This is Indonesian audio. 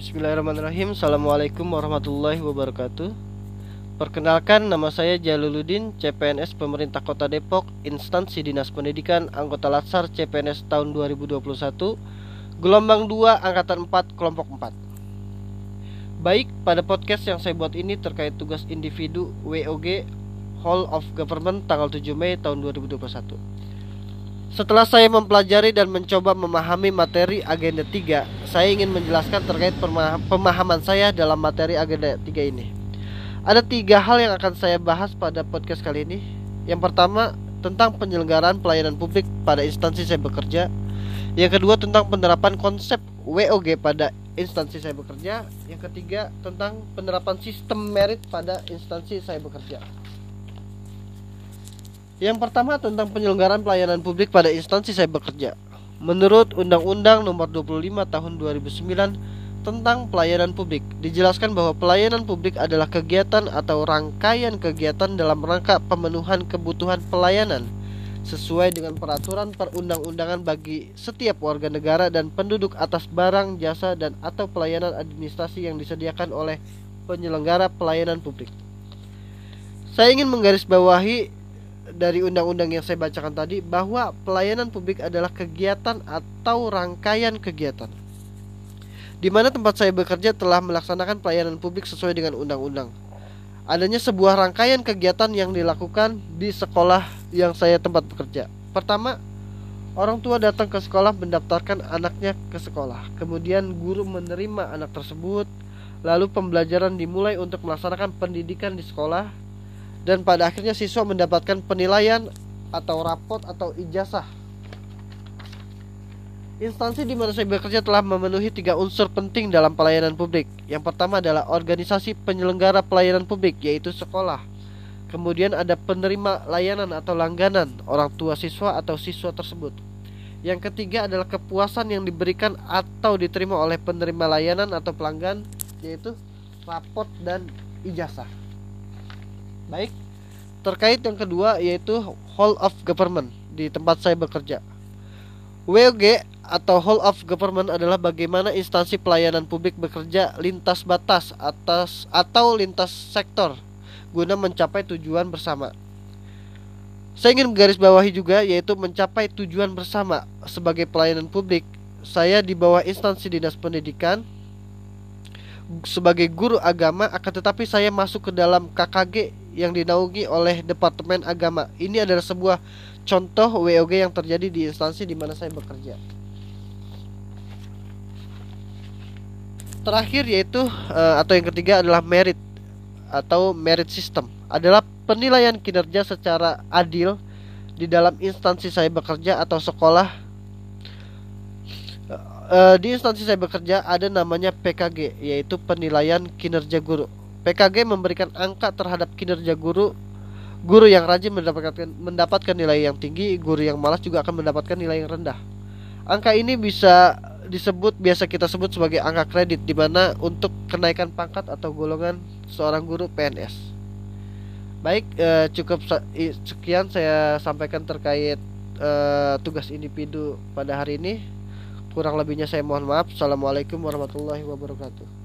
Bismillahirrahmanirrahim. Assalamualaikum warahmatullahi wabarakatuh. Perkenalkan nama saya Jaluluddin CPNS Pemerintah Kota Depok Instansi Dinas Pendidikan Anggota Latsar CPNS tahun 2021 Gelombang 2 Angkatan 4 Kelompok 4 Baik, pada podcast yang saya buat ini terkait tugas individu WOG Hall of Government tanggal 7 Mei tahun 2021 setelah saya mempelajari dan mencoba memahami materi agenda 3, saya ingin menjelaskan terkait pemahaman saya dalam materi agenda 3 ini. Ada tiga hal yang akan saya bahas pada podcast kali ini. Yang pertama, tentang penyelenggaraan pelayanan publik pada instansi saya bekerja. Yang kedua, tentang penerapan konsep WOG pada instansi saya bekerja. Yang ketiga, tentang penerapan sistem merit pada instansi saya bekerja. Yang pertama tentang penyelenggaraan pelayanan publik pada instansi saya bekerja. Menurut Undang-Undang Nomor 25 Tahun 2009 tentang pelayanan publik, dijelaskan bahwa pelayanan publik adalah kegiatan atau rangkaian kegiatan dalam rangka pemenuhan kebutuhan pelayanan sesuai dengan peraturan perundang-undangan bagi setiap warga negara dan penduduk atas barang, jasa dan atau pelayanan administrasi yang disediakan oleh penyelenggara pelayanan publik. Saya ingin menggarisbawahi dari undang-undang yang saya bacakan tadi bahwa pelayanan publik adalah kegiatan atau rangkaian kegiatan di mana tempat saya bekerja telah melaksanakan pelayanan publik sesuai dengan undang-undang. Adanya sebuah rangkaian kegiatan yang dilakukan di sekolah yang saya tempat bekerja. Pertama, orang tua datang ke sekolah mendaftarkan anaknya ke sekolah. Kemudian guru menerima anak tersebut, lalu pembelajaran dimulai untuk melaksanakan pendidikan di sekolah dan pada akhirnya siswa mendapatkan penilaian atau rapot atau ijazah. Instansi di mana saya bekerja telah memenuhi tiga unsur penting dalam pelayanan publik. Yang pertama adalah organisasi penyelenggara pelayanan publik, yaitu sekolah. Kemudian ada penerima layanan atau langganan, orang tua siswa atau siswa tersebut. Yang ketiga adalah kepuasan yang diberikan atau diterima oleh penerima layanan atau pelanggan, yaitu rapot dan ijazah. Baik, terkait yang kedua yaitu Hall of Government di tempat saya bekerja. WOG atau Hall of Government adalah bagaimana instansi pelayanan publik bekerja lintas batas atas atau lintas sektor guna mencapai tujuan bersama. Saya ingin menggarisbawahi juga yaitu mencapai tujuan bersama sebagai pelayanan publik. Saya di bawah instansi Dinas Pendidikan sebagai guru agama akan tetapi saya masuk ke dalam KKG yang dinaungi oleh Departemen Agama. Ini adalah sebuah contoh WOG yang terjadi di instansi di mana saya bekerja. Terakhir yaitu uh, atau yang ketiga adalah merit atau merit system adalah penilaian kinerja secara adil di dalam instansi saya bekerja atau sekolah uh, di instansi saya bekerja ada namanya PKG yaitu penilaian kinerja guru PKG memberikan angka terhadap kinerja guru. Guru yang rajin mendapatkan mendapatkan nilai yang tinggi, guru yang malas juga akan mendapatkan nilai yang rendah. Angka ini bisa disebut biasa kita sebut sebagai angka kredit di mana untuk kenaikan pangkat atau golongan seorang guru PNS. Baik, eh, cukup sekian saya sampaikan terkait eh, tugas individu pada hari ini. Kurang lebihnya saya mohon maaf. Assalamualaikum warahmatullahi wabarakatuh.